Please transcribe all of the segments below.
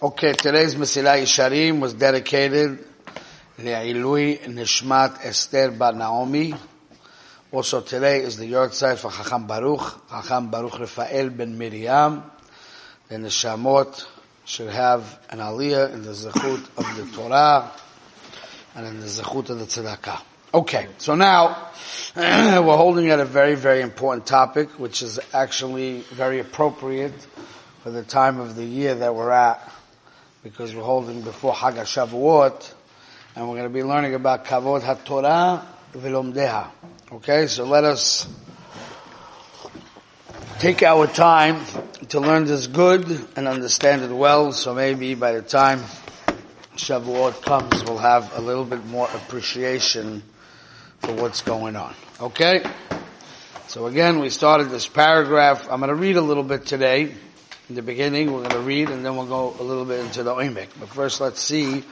Okay, today's Mesilah Yesharim was dedicated Le'ilui Nishmat Esther Bat Naomi. Also today is the yahrzeit for Chacham Baruch, Chacham Baruch Rafael ben Miriam. Then the Neshamot should have an aliyah in the zechut of the Torah and in the zechut of the tzedakah. Okay, so now we're holding at a very, very important topic, which is actually very appropriate for the time of the year that we're at because we're holding before Hag HaShavuot, and we're going to be learning about Kavod HaTorah V'lomdeha. Okay, so let us take our time to learn this good and understand it well, so maybe by the time Shavuot comes, we'll have a little bit more appreciation for what's going on. Okay? So again, we started this paragraph. I'm going to read a little bit today in the beginning. We're going to read and then we'll go a little bit into the Oimek. But first let's see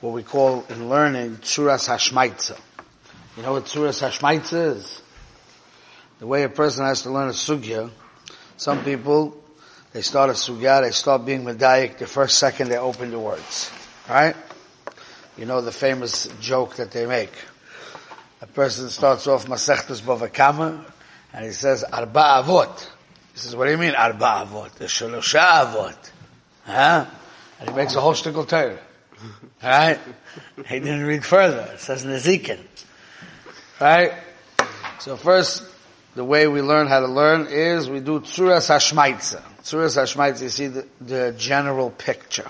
what we call in learning Tzuras Hashmaitza. You know what Tzuras Hashmaitza is? The way a person has to learn a sugya. Some people, they start a sugya, they start being medayik the first second they open the words. Right? You know the famous joke that they make. A person starts off Masechtas Bavakama and he says Arba Avot. He says, what do you mean, arba avot? The shalosha avot. Huh? And he makes a whole shtickle Torah. Right? He didn't read further. It says Nezikin. Right? So first, the way we learn how to learn is we do tzuras hashmaitza. Tzuras hashmaitza, you see the, the general picture.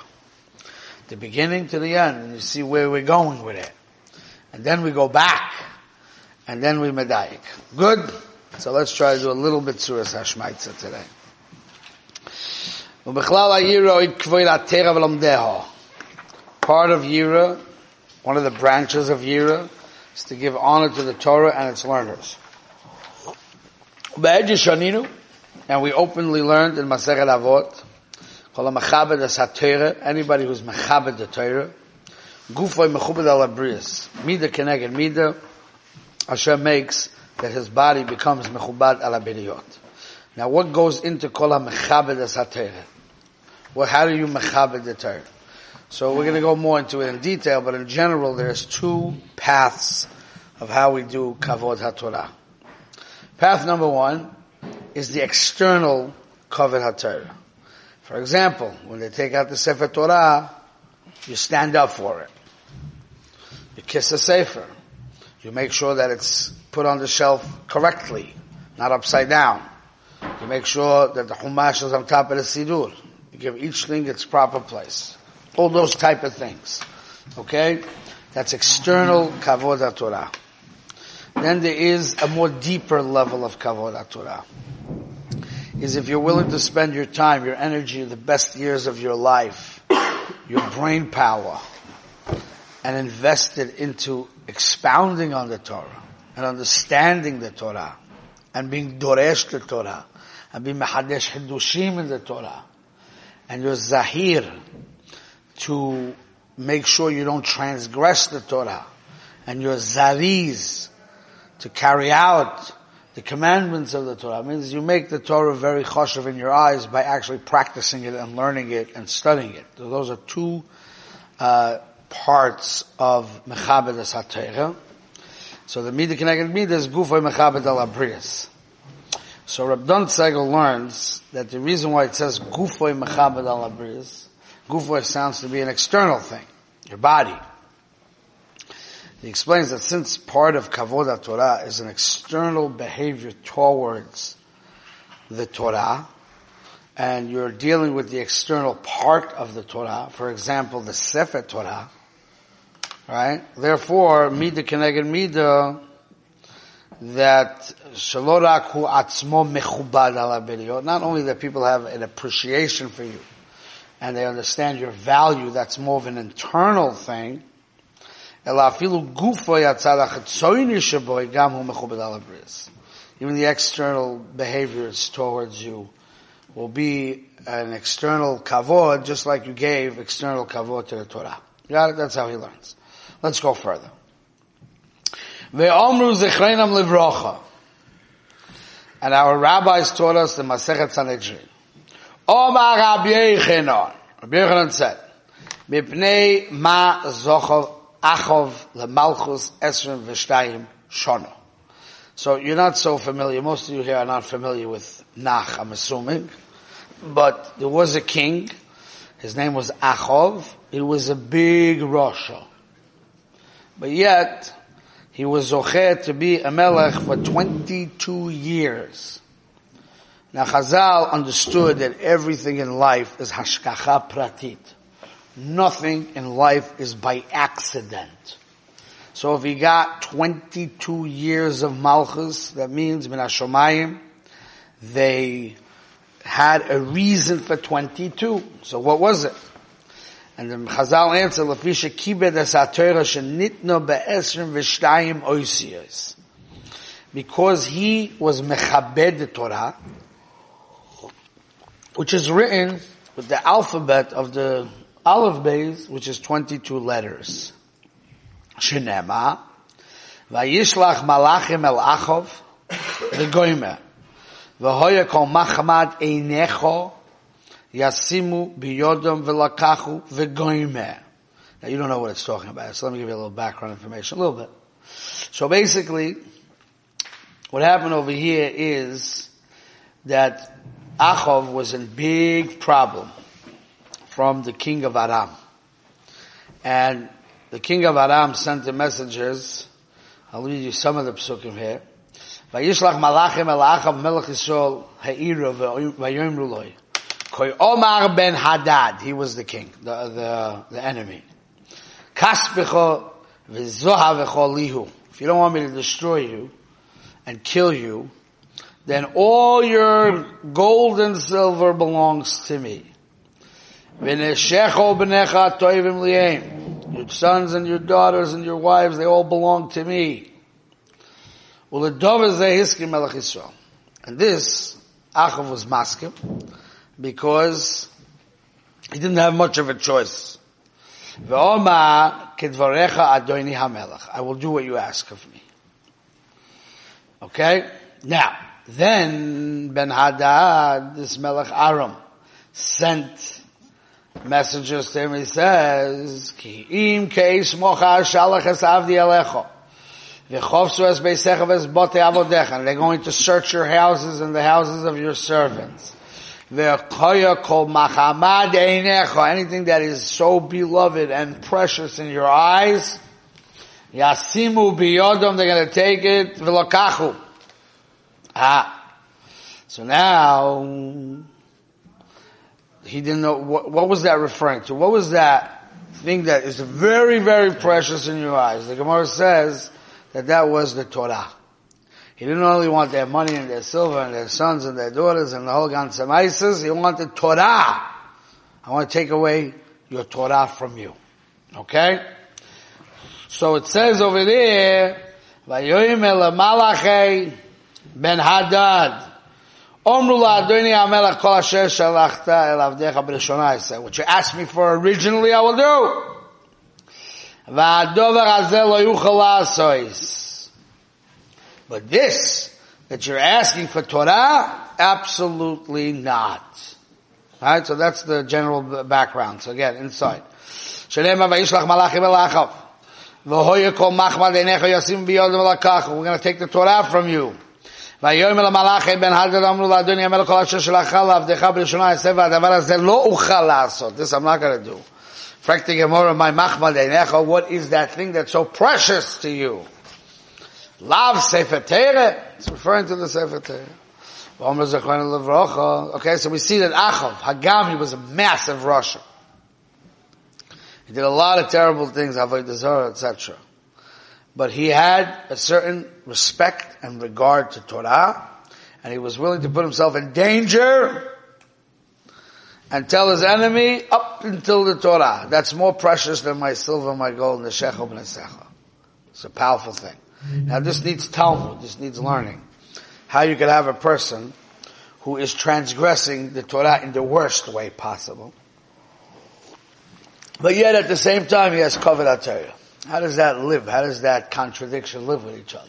The beginning to the end, and you see where we're going with it. And then we go back, and then we medayik. Good? So let's try to do a little bit Suras Hashmaitza today. Part of Yira, one of the branches of Yira, is to give honor to the Torah and its learners. And we openly learned in Masechet Avot, anybody who's mechabed the Torah, gufay mechubed al abrius, mida keneged mida, Hashem makes that his body becomes mechubad ala biriyot. Now what goes into kol ha-mechabed as Well, how do you mechabed the Torah? So we're going to go more into it in detail, but in general there's two paths of how we do kavod ha-Torah. Path number one is the external kavod ha-Torah. For example, when they take out the Sefer Torah, you stand up for it. You kiss the Sefer. You make sure that it's put on the shelf correctly, not upside down. You make sure that the Humash is on top of the Sidur. You give each thing its proper place. All those type of things. Okay? That's external Kavod Torah. Then there is a more deeper level of Kavod Torah. Is if you're willing to spend your time, your energy, the best years of your life, your brain power, and invest it into expounding on the Torah, and understanding the Torah and being doresh the Torah and being mehadesh hidushim in the Torah and you're zahir to make sure you don't transgress the Torah and you're zariz to carry out the commandments of the Torah. It means you make the Torah very choshev in your eyes by actually practicing it and learning it and studying it. So those are two uh, parts of Mechabed HaTorah. So the Midah connected Midah is Gufay Mechabed al Abrias. So Rabban Segel learns that the reason why it says Gufay Mechabed al Abrias, Gufay sounds to be an external thing, your body. He explains that since part of Kavod Torah is an external behavior towards the Torah, and you're dealing with the external part of the Torah, for example, the Sefer Torah, Right? Therefore, mida keneged mida, that shalorak hu atzmo mechubad ala Not only that people have an appreciation for you, and they understand your value, that's more of an internal thing, Even the external behaviors towards you will be an external kavod, just like you gave external kavod to the Torah. Got it? That's how he learns. Let's go further. Ve'omru zechreinam livrocha. And our rabbis taught us the Masechet Sanhedrin. Omar Rabbi Yechanan. Rabbi Yechanan said, Mipnei ma zochov achov lemalchus esrim v'shtayim shona. So you're not so familiar, most of you here are not familiar with Nach, I'm assuming. But there was a king, his name was Achov, he was a big Rasha. But yet, he was Zocher to be a Melech for 22 years. Now Chazal understood that everything in life is hashkacha pratit. Nothing in life is by accident. So if he got 22 years of Malchus, that means Min HaShomayim, they had a reason for 22. So what was it? And the Chazal answer, Lafisha kibed es ha-Torah shenitno be'esrim v'shtayim oisiyos. Because he was mechabed the Torah, which is written with the alphabet of the Aleph Beis, which is 22 letters. Shenema, Vayishlach malachim el Achov, v'goyme, v'hoya kol machmad einecho, yasimu biyodom v'lakachu v'goyme. Now you don't know what it's talking about, so let me give you a little background information, a little bit. So basically, what happened over here is that Achov was in big problem from the king of Aram. And the king of Aram sent the messengers. I'll read you some of the psukim here. Vayishlach malachim el achav melech Yisrael ha'ira v'yomru Omar ben Hadad, he was the king, the, the, the enemy. Kaspecho v'zoha v'cholihu. If you don't want me to destroy you and kill you, then all your gold and silver belongs to me. Your sons and your daughters and your wives, they all belong to me. And this, Achav was maskim, because he didn't have much of a choice. I will do what you ask of me. Okay? Now, then Ben Hadad, this Melech Aram, sent messengers to him. He says, im keis mocha shalach es avdi alecho. V'chovsu es beisecha v'es bote avodecha. They're going to search your houses and the houses of your servants. Anything that is so beloved and precious in your eyes. Yasimu biyodom. They're to take it. V'lokachu. Ah. So now, he didn't know, what, what was that referring to? What was that thing that is very, very precious in your eyes? The Gemara says that that was the Torah. He didn't only want their money and their silver and their sons and their daughters and the whole Gansamaisis, he wanted Torah. I want to take away your Torah from you. Okay? So it says over there, Vayoyim el malachei ben Hadad. Omru la'adoni kol shalachta el avdecha said, what you asked me for originally I will do. Va'adover hazel lo la'asois. But this, that you're asking for Torah, absolutely not. Alright, so that's the general background. So again, inside. Shalema va'ishlach malachim elachav. V'hoya kol machmad einecha yasim biyodem lakach. We're going to take the Torah from you. ויאמר למלאך בן הלדד אמרו לאדוני המלך כל אשר שלחה לעבדך בראשונה יעשה והדבר הזה לא אוכל לעשות. This I'm not going to do. Fracting Gemara, my machmal einecha, what is that thing that's so precious to you? Lav Sefer Torah. It's referring to the Sefer Torah. Okay, so we see that Achav, Hagam, he was a massive Rasha. He did a lot of terrible things, etc but he had a certain respect and regard to Torah, and he was willing to put himself in danger and tell his enemy up until the Torah. That's more precious than my silver, my gold, and the shekel and the secha. It's a powerful thing. Now this needs Talmud, this needs learning. How you could have a person who is transgressing the Torah in the worst way possible. But yet at the same time he has kavod Torah. How does that live? How does that contradiction live with each other?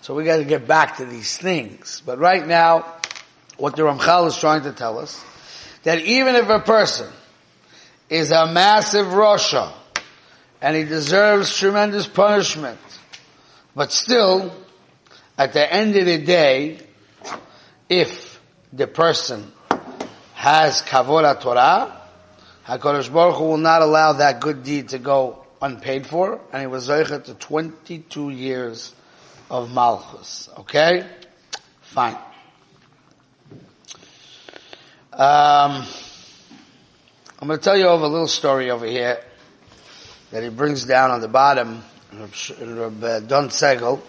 So we got to get back to these things. But right now, what the Ramchal is trying to tell us, that even if a person is a massive Rasha, and he deserves tremendous punishment. But still, at the end of the day, if the person has kavod Torah, HaKadosh Baruch Hu will not allow that good deed to go unpaid for, and he was zeichet to 22 years of Malchus. Okay? Fine. Um, I'm going to tell you of a little story over here that he brings down on the bottom, Uh, Don Segel,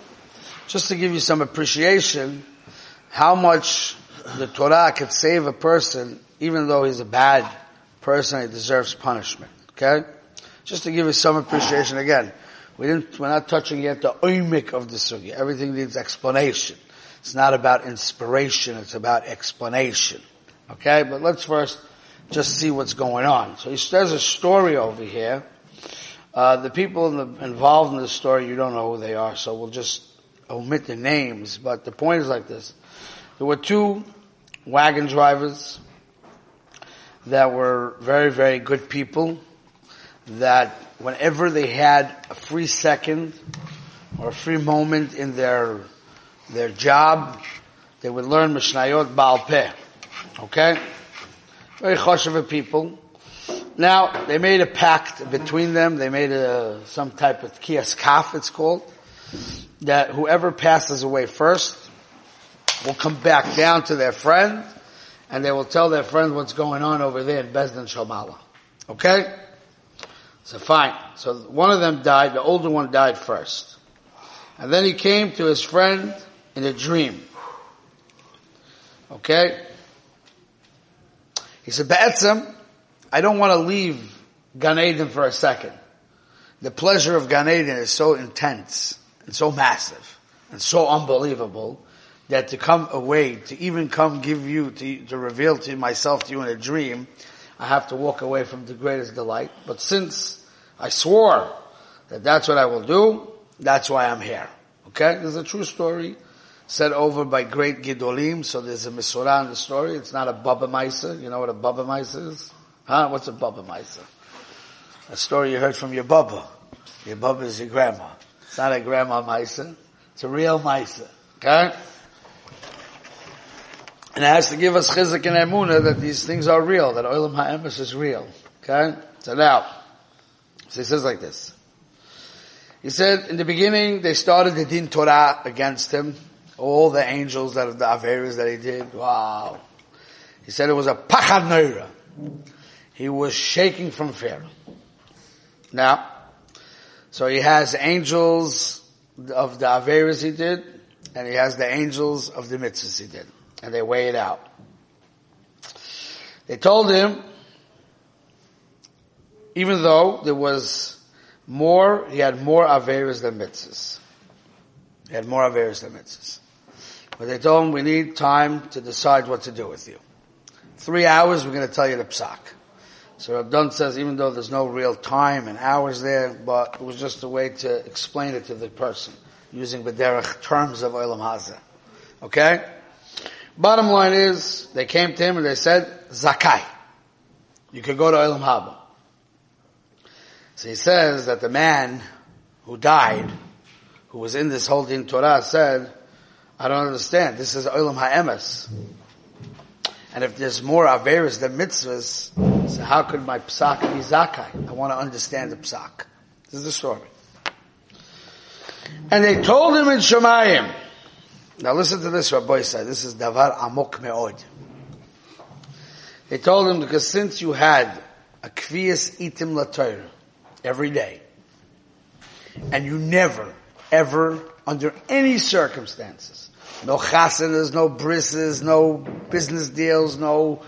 just to give you some appreciation how much the Torah could save a person even though he's a bad person, he deserves punishment. Okay? Just to give you some appreciation again. We didn't, we're not touching yet the oimik of the sugi. Everything needs explanation. It's not about inspiration, it's about explanation. Okay? But let's first just see what's going on. So there's a story over here. Uh, the people in the, involved in the story, you don't know who they are, so we'll just omit the names. But the point is like this: there were two wagon drivers that were very, very good people. That whenever they had a free second or a free moment in their their job, they would learn Mishnayot Baal Peh. Okay. Very choshev people. Now, they made a pact between them. They made a, some type of kiyas it's called, that whoever passes away first will come back down to their friend and they will tell their friend what's going on over there in Bezdin Shalmala. Okay? So fine. So one of them died, the older one died first. And then he came to his friend in a dream. Okay? He said, Be'etzim, I don't want to leave Gan Eden for a second. The pleasure of Gan Eden is so intense and so massive and so unbelievable that to come away, to even come give you, to, to reveal to myself to you in a dream, I have to walk away from the greatest delight. But since I swore that that's what I will do, that's why I'm here. Okay? This is a true story said over by great Gidolim, so there's a Misurah in the story. It's not a Baba Maisa. You know what a Baba Maisa is? Huh? What's a Baba Maisa? A story you heard from your Baba. Your Baba is your grandma. It's not a grandma Maisa. It's a real Maisa. Okay? And it has to give us chizik and emuna that these things are real, that Olam HaEmes is real. Okay? So now, so he says like this. He said, in the beginning, they started the Din Torah against him all the angels that the Averas that he did. Wow. He said it was a pachad. He was shaking from fear. Now, so he has angels of the Averas he did, and he has the angels of the mitzvahs he did. And they weigh it out. They told him, even though there was more, he had more Averas than mitzvahs. He had more Averas than mitzvahs. But they told him, we need time to decide what to do with you. Three hours, we're going to tell you the psak. So Abdun says, even though there's no real time and hours there, but it was just a way to explain it to the person, using the derech terms of Olam Hazeh. Okay? Bottom line is, they came to him and they said, Zakai. You can go to Olam Haba. So he says that the man who died, who was in this holding Torah, said, I don't understand. This is Olam Ha'emes. And if there's more Averis than mitzvahs, so how could my psak be zakai? I want to understand the psak. This is the story. And they told him in Shemayim. Now listen to this, Rabbi said. This is davar amok me'od. They told him because since you had a kvias itim latayr every day, and you never, ever, under any circumstances, no chasanas, no brisses, no business deals, no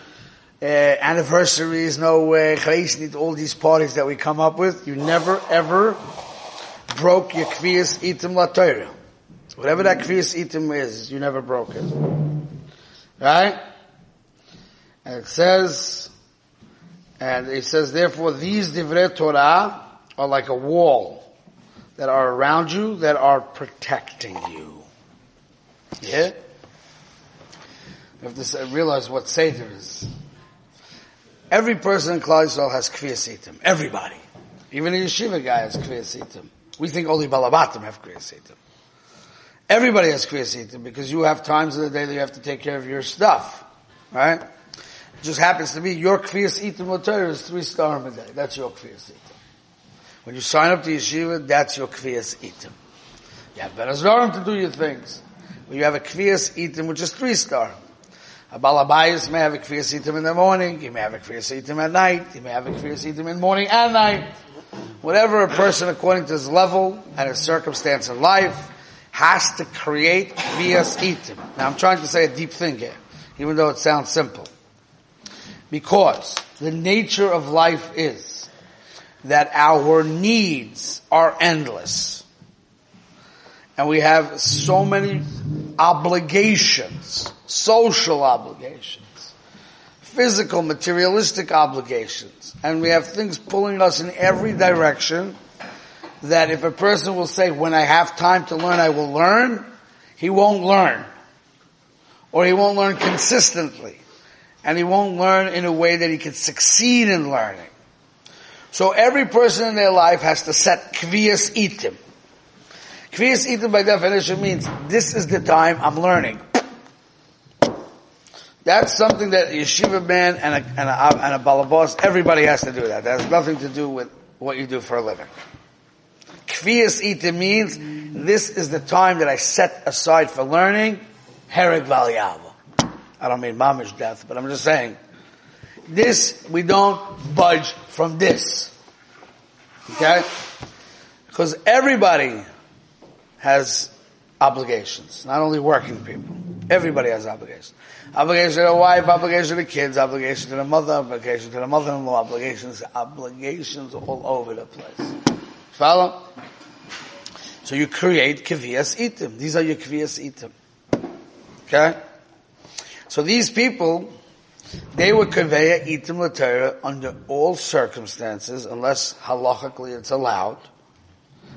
uh, anniversaries, no uh, all these parties that we come up with. You never ever broke your kviyas itim la Whatever that kviyas itim is, you never broke it. Right? And it says, and it says, therefore these divrei Torah are like a wall that are around you that are protecting you. Yeah? You have to realize what Seder is. Every person in Klal Yisrael has Kviyas Itim. Everybody. Even a yeshiva guy has Kviyas Itim. We think only Balabatim have Kviyas Itim. Everybody has Kviyas Itim because you have times of the day that you have to take care of your stuff. Right? It just happens to be your Kviyas Itim Later is three star a day. That's your Kviyas Itim. When you sign up to yeshiva, that's your Kviyas Itim. You have Benazarim to do your things. When you have a Kviyas Itim, which is three star. A Balabayas may have a Kviyas Itim in the morning, he may have a Kviyas Itim at night, he may have a Kviyas Itim in morning and night. Whatever a person, according to his level and his circumstance in life, has to create Kviyas Itim. Now I'm trying to say a deep thing here, even though it sounds simple. Because the nature of life is that our needs are endless. And we have so many obligations, social obligations, physical, materialistic obligations, and we have things pulling us in every direction that if a person will say, when I have time to learn, I will learn, he won't learn. Or he won't learn consistently. And he won't learn in a way that he can succeed in learning. So every person in their life has to set kvias itim. Kvias itim by definition means this is the time I'm learning. That's something that a yeshiva man and a, and a, and a balabos, everybody has to do that. That has nothing to do with what you do for a living. Kvias itim means this is the time that I set aside for learning. Hereg valyava. I don't mean mamish death, but I'm just saying, this, we don't budge from this. Okay? Because everybody has obligations, not only working people. Everybody has obligations. Obligation to the wife, obligation to the kids, obligation to the mother, obligation to the mother-in-law, obligations, obligations all over the place. Follow? So you create kvias itim. These are your kvias itim. Okay? So these people, they were konveya itim l'Torah under all circumstances, unless halachically it's allowed.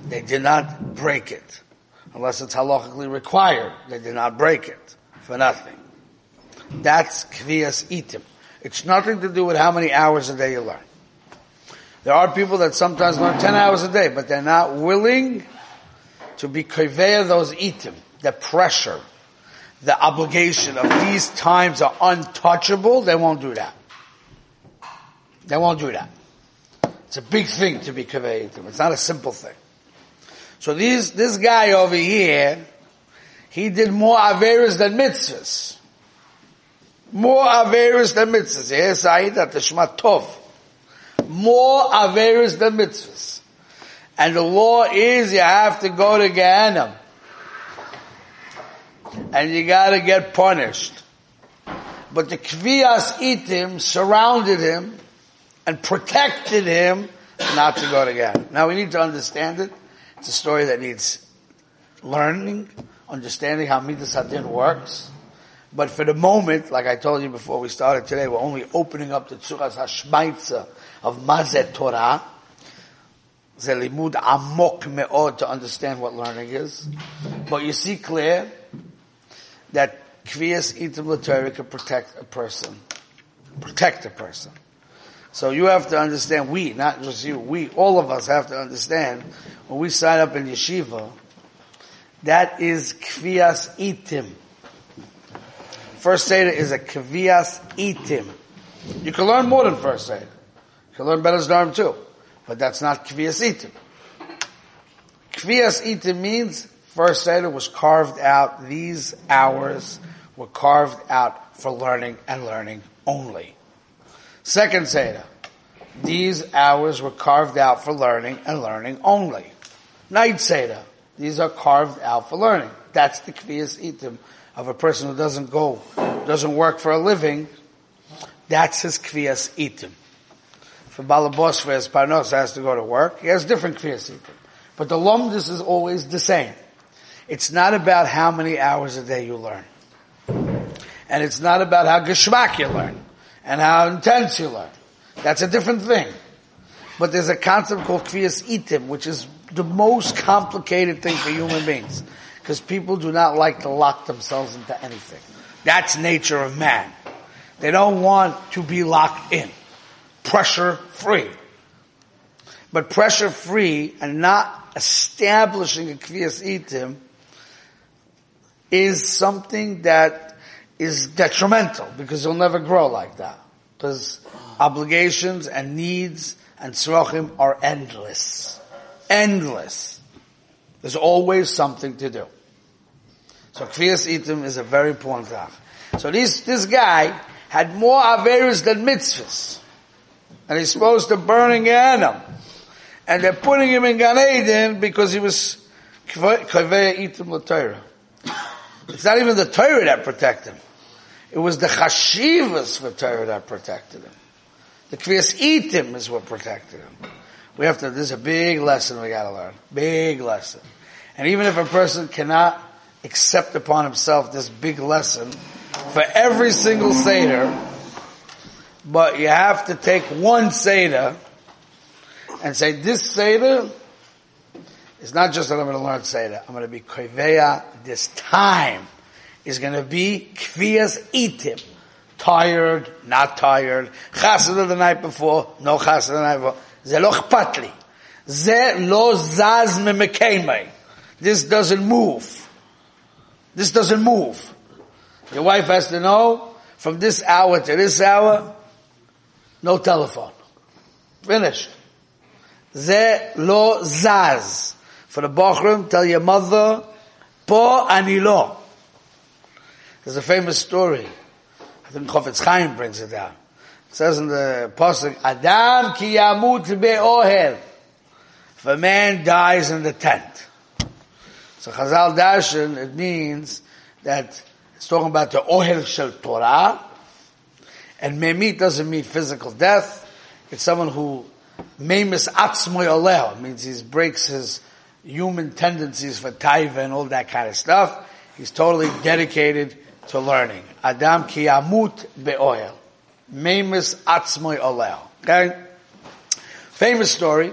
They did not break it. Unless it's halachically required, they did not break it for nothing. That's kvias itim. It's nothing to do with how many hours a day you learn. There are people that sometimes learn 10 hours a day, but they're not willing to be konveya those itim, the pressure, the obligation of these times are untouchable, they won't do that. They won't do that. It's a big thing to be conveyed to. It's not a simple thing. So these, this guy over here, he did more Averis than mitzvahs. More Averis than mitzvahs. Yes, Aida Tashma Tov. More Averis than mitzvahs. And the law is you have to go to Gehenna and you gotta get punished. But the Kvias Itim surrounded him and protected him not to go to God. Now we need to understand it. It's a story that needs learning, understanding how Midas Hadin works. But for the moment, like I told you before we started today, we're only opening up the Tzuras HaShmaitza of Mazet Torah. Zelimud amok me'od to understand what learning is. But you see clear that Kvias Itim L'Torah can protect a person. Protect a person. So you have to understand, we, not just you, we, all of us have to understand, when we sign up in yeshiva, that is Kvias Itim. First Seder is a Kvias Itim. You can learn more than First Seder. You can learn Beres Dharm too. But that's not Kvias Itim. Kvias Itim means First Seder was carved out, these hours were carved out for learning and learning only. Second Seder, these hours were carved out for learning and learning only. Night Seder, these are carved out for learning. That's the Kvias Itim of a person who doesn't go, doesn't work for a living. That's his Kvias Itim. For Balabos, for his has to go to work, he has different Kvias Itim. But the Lomdus is always the same. It's not about how many hours a day you learn. And it's not about how geschmack you learn. And how intense you learn. That's a different thing. But there's a concept called kvias itim, which is the most complicated thing for human beings. Because people do not like to lock themselves into anything. That's nature of man. They don't want to be locked in. pressure free. But pressure free and not establishing a kviyas itim is something that is detrimental because you'll never grow like that. Because obligations and needs and tzrochim are endless. Endless. There's always something to do. So kviyas itim is a very important thing. So this, this guy had more averus than mitzvahs. And he's supposed to burn in Gehenna. And they're putting him in Gan Eden because he was kaveh itim l'Torah. It's not even the Torah that protected him. It was the chashivas for Torah that protected him. The kviyas itim is what protected him. We have to, this is a big lesson we gotta learn. Big lesson. And even if a person cannot accept upon himself this big lesson for every single Seder, but you have to take one Seder and say, this Seder is not just that I'm to learn Seder. I'm to be Koveya this time is going to be Kviyas Itim. Tired, not tired. Chassid the night before, no chassid the night before. Ze lo chpatli. Ze lo zaz me This doesn't move. This doesn't move. Your wife has to know from this hour to this hour, no telephone. Finished. Ze lo zaz. For the Bochrim, tell your mother, po anilo. There's a famous story. I think Chofetz Chaim brings it down. Says in the Pasuk, Adam ki yamut be'ohel. If a man dies in the tent. So Chazal Darshan, it means that it's talking about the ohel shel Torah, and memit doesn't mean physical death. It's someone who memis atzmoy oleh means he breaks his human tendencies for taiva and all that kind of stuff. He's totally dedicated to learning. Adam ki amut be'oil. Memis atzmoy oleh. Okay? Famous story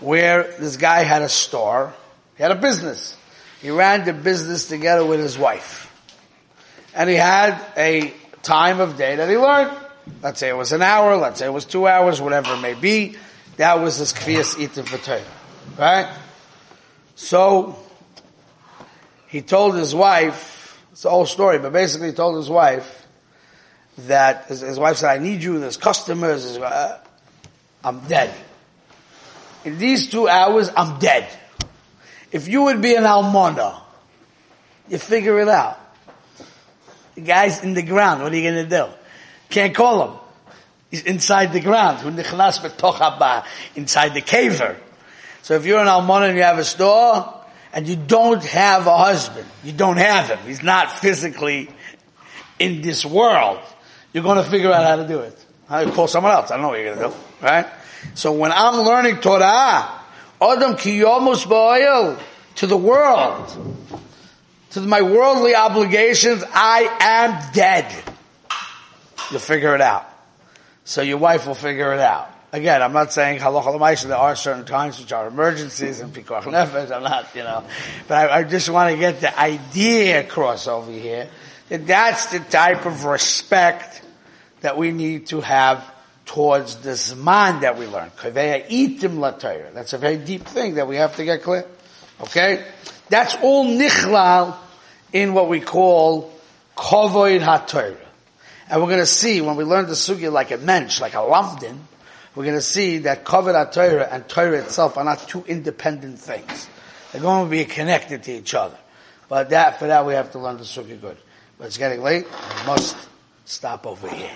where this guy had a store. He had a business. He ran the business together with his wife. And he had a time of day that he learned. Let's say it was an hour, let's say it was two hours, whatever it may be. That was his kviyas itim for Right? So, he told his wife, it's a whole story, but basically he told his wife that, his, his wife said, I need you, there's customers, uh, I'm dead. In these two hours, I'm dead. If you would be an almana, you figure it out. The guy's in the ground, what are you gonna do? Can't call him. He's inside the ground. Inside the caver. So if you're an almana and you have a store, and you don't have a husband, you don't have him, he's not physically in this world, you're gonna figure out how to do it. How you call someone else, I don't know what you're gonna do, right? So when I'm learning Torah, Adam ki kiyomus ba'oil, to the world, to my worldly obligations, I am dead. You'll figure it out. So your wife will figure it out. Again, I'm not saying halacha there are certain times which are emergencies and pikuach nefesh. I'm not, you know, but I, I, just want to get the idea across over here that that's the type of respect that we need to have towards the zman that we learn. itim That's a very deep thing that we have to get clear. Okay, that's all nichlal in what we call kovoid haTorah. And we're going to see when we learn the sugya like a mensch, like a lamdin, we're going to see that kovoid Torah and Torah itself are not two independent things. They're going to be connected to each other. But that, for that we have to learn the sugya good. But it's getting late. We must stop over here.